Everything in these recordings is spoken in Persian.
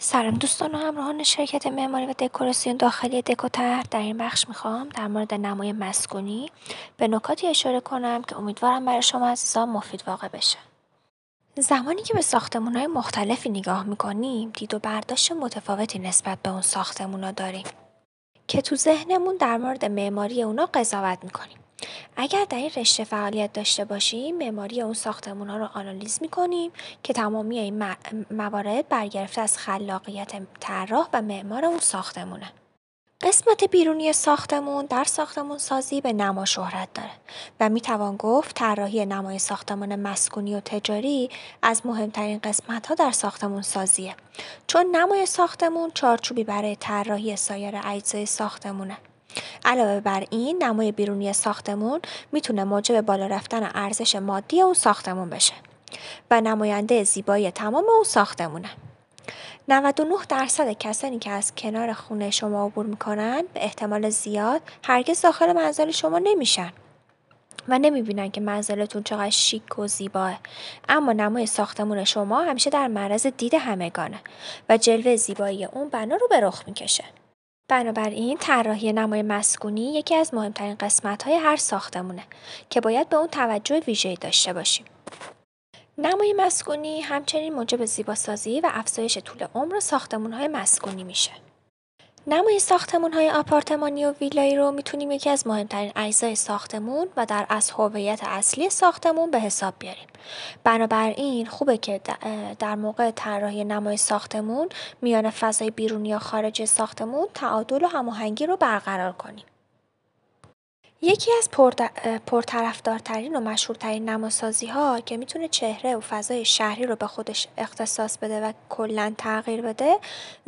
سلام دوستان و همراهان شرکت معماری و دکوراسیون داخلی دکوتر در این بخش می‌خوام در مورد نمای مسکونی. به نکاتی اشاره کنم که امیدوارم برای شما عزیزان مفید واقع بشه. زمانی که به ساختمون های مختلفی نگاه می‌کنیم دید و برداشت متفاوتی نسبت به اون ساختمون ها داریم که تو ذهنمون در مورد معماری اونا قضاوت می‌کنیم. اگر در این رشته فعالیت داشته باشیم معماری اون ساختمون ها رو آنالیز می‌کنیم که تمامی این موارد برگرفته از خلاقیت طراح و معمار اون ساختمونه. قسمت بیرونی ساختمون در ساختمون سازی به نما شهرت داره و می‌توان گفت طراحی نمای ساختمان مسکونی و تجاری از مهمترین قسمت ها در ساختمون سازیه. چون نمای ساختمون چارچوبی برای طراحی سایر اجزای ساختمونه. علاوه بر این نمای بیرونی ساختمون می‌تونه موجب بالا رفتن ارزش مادی اون ساختمون بشه و نماینده زیبایی تمام اون ساختمونه. 99 درصد کسانی که از کنار خونه شما عبور می‌کنن به احتمال زیاد هرگز داخل منزل شما نمیشن و نمی‌بینن که منزلتون چقدر شیک و زیباه. اما نمای ساختمون شما همیشه در معرض دید همگانه و جلوه زیبایی اون بنا رو به رخ می‌کشه. بنابراین طراحی نمای مسکونی یکی از مهمترین های هر ساختمونه که باید به اون توجه ویژه‌ای داشته باشیم. نمای مسکونی همچنین موجب زیباسازی و افزایش طول عمر های مسکونی میشه. نمای ساختمون های آپارتمانی و ویلایی رو می‌تونیم یکی از مهمترین اجزای ساختمون و در از هویت اصلی ساختمون به حساب بیاریم. بنابراین خوبه که در موقع طراحی نمای ساختمون میان فضای بیرونی یا خارج ساختمون تعادل و هماهنگی رو برقرار کنیم. یکی از پرطرفدارترین و مشهورترین نماسازی ها که می‌تونه چهره و فضای شهری رو به خودش اختصاص بده و کلا تغییر بده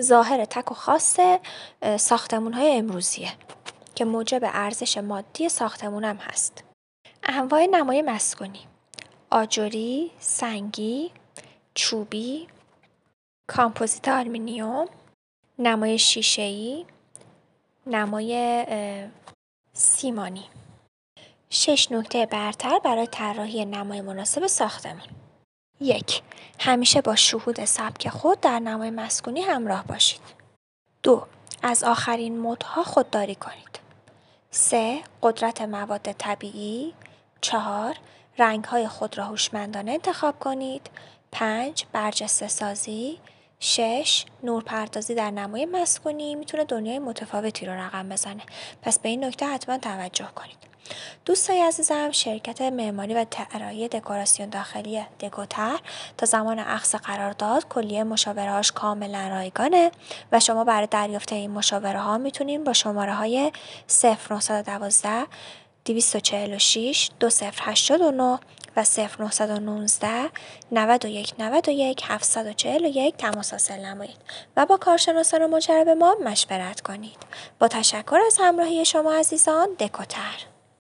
ظاهر تک و خاص ساختمون های امروزیه که موجب ارزش مادی ساختمون هم هست. انواع نمای مسکونی آجوری، سنگی، چوبی، کامپوزیت آلومینیوم، نمای شیشه‌ای، نمای سیمانی شش نکته برتر برای طراحی نمای مناسب ساختمان یک همیشه با شهود سبک خود در نمای مسکونی همراه باشید. دو از آخرین مدها خودداری کنید. سه قدرت مواد طبیعی. چهار رنگهای خود را هوشمندانه انتخاب کنید. پنج برجسته سازی. شش نورپردازی در نمای مسکونی می‌تونه دنیای متفاوتی رو رقم بزنه. پس به این نکته حتما توجه کنید. دوستای عزیزم شرکت معماری و طراحی دکوراسیون داخلی دکوتر تا زمان اخذ قرارداد کلیه مشاورهاش کاملا رایگانه و شما برای دریافت این مشاوره ها می‌تونید با شماره های 0912 246 2089 و 0919 91 91 741 تماس حاصل نمایید و با کارشناسان مجرب ما مشورت کنید. با تشکر از همراهی شما عزیزان دکوتر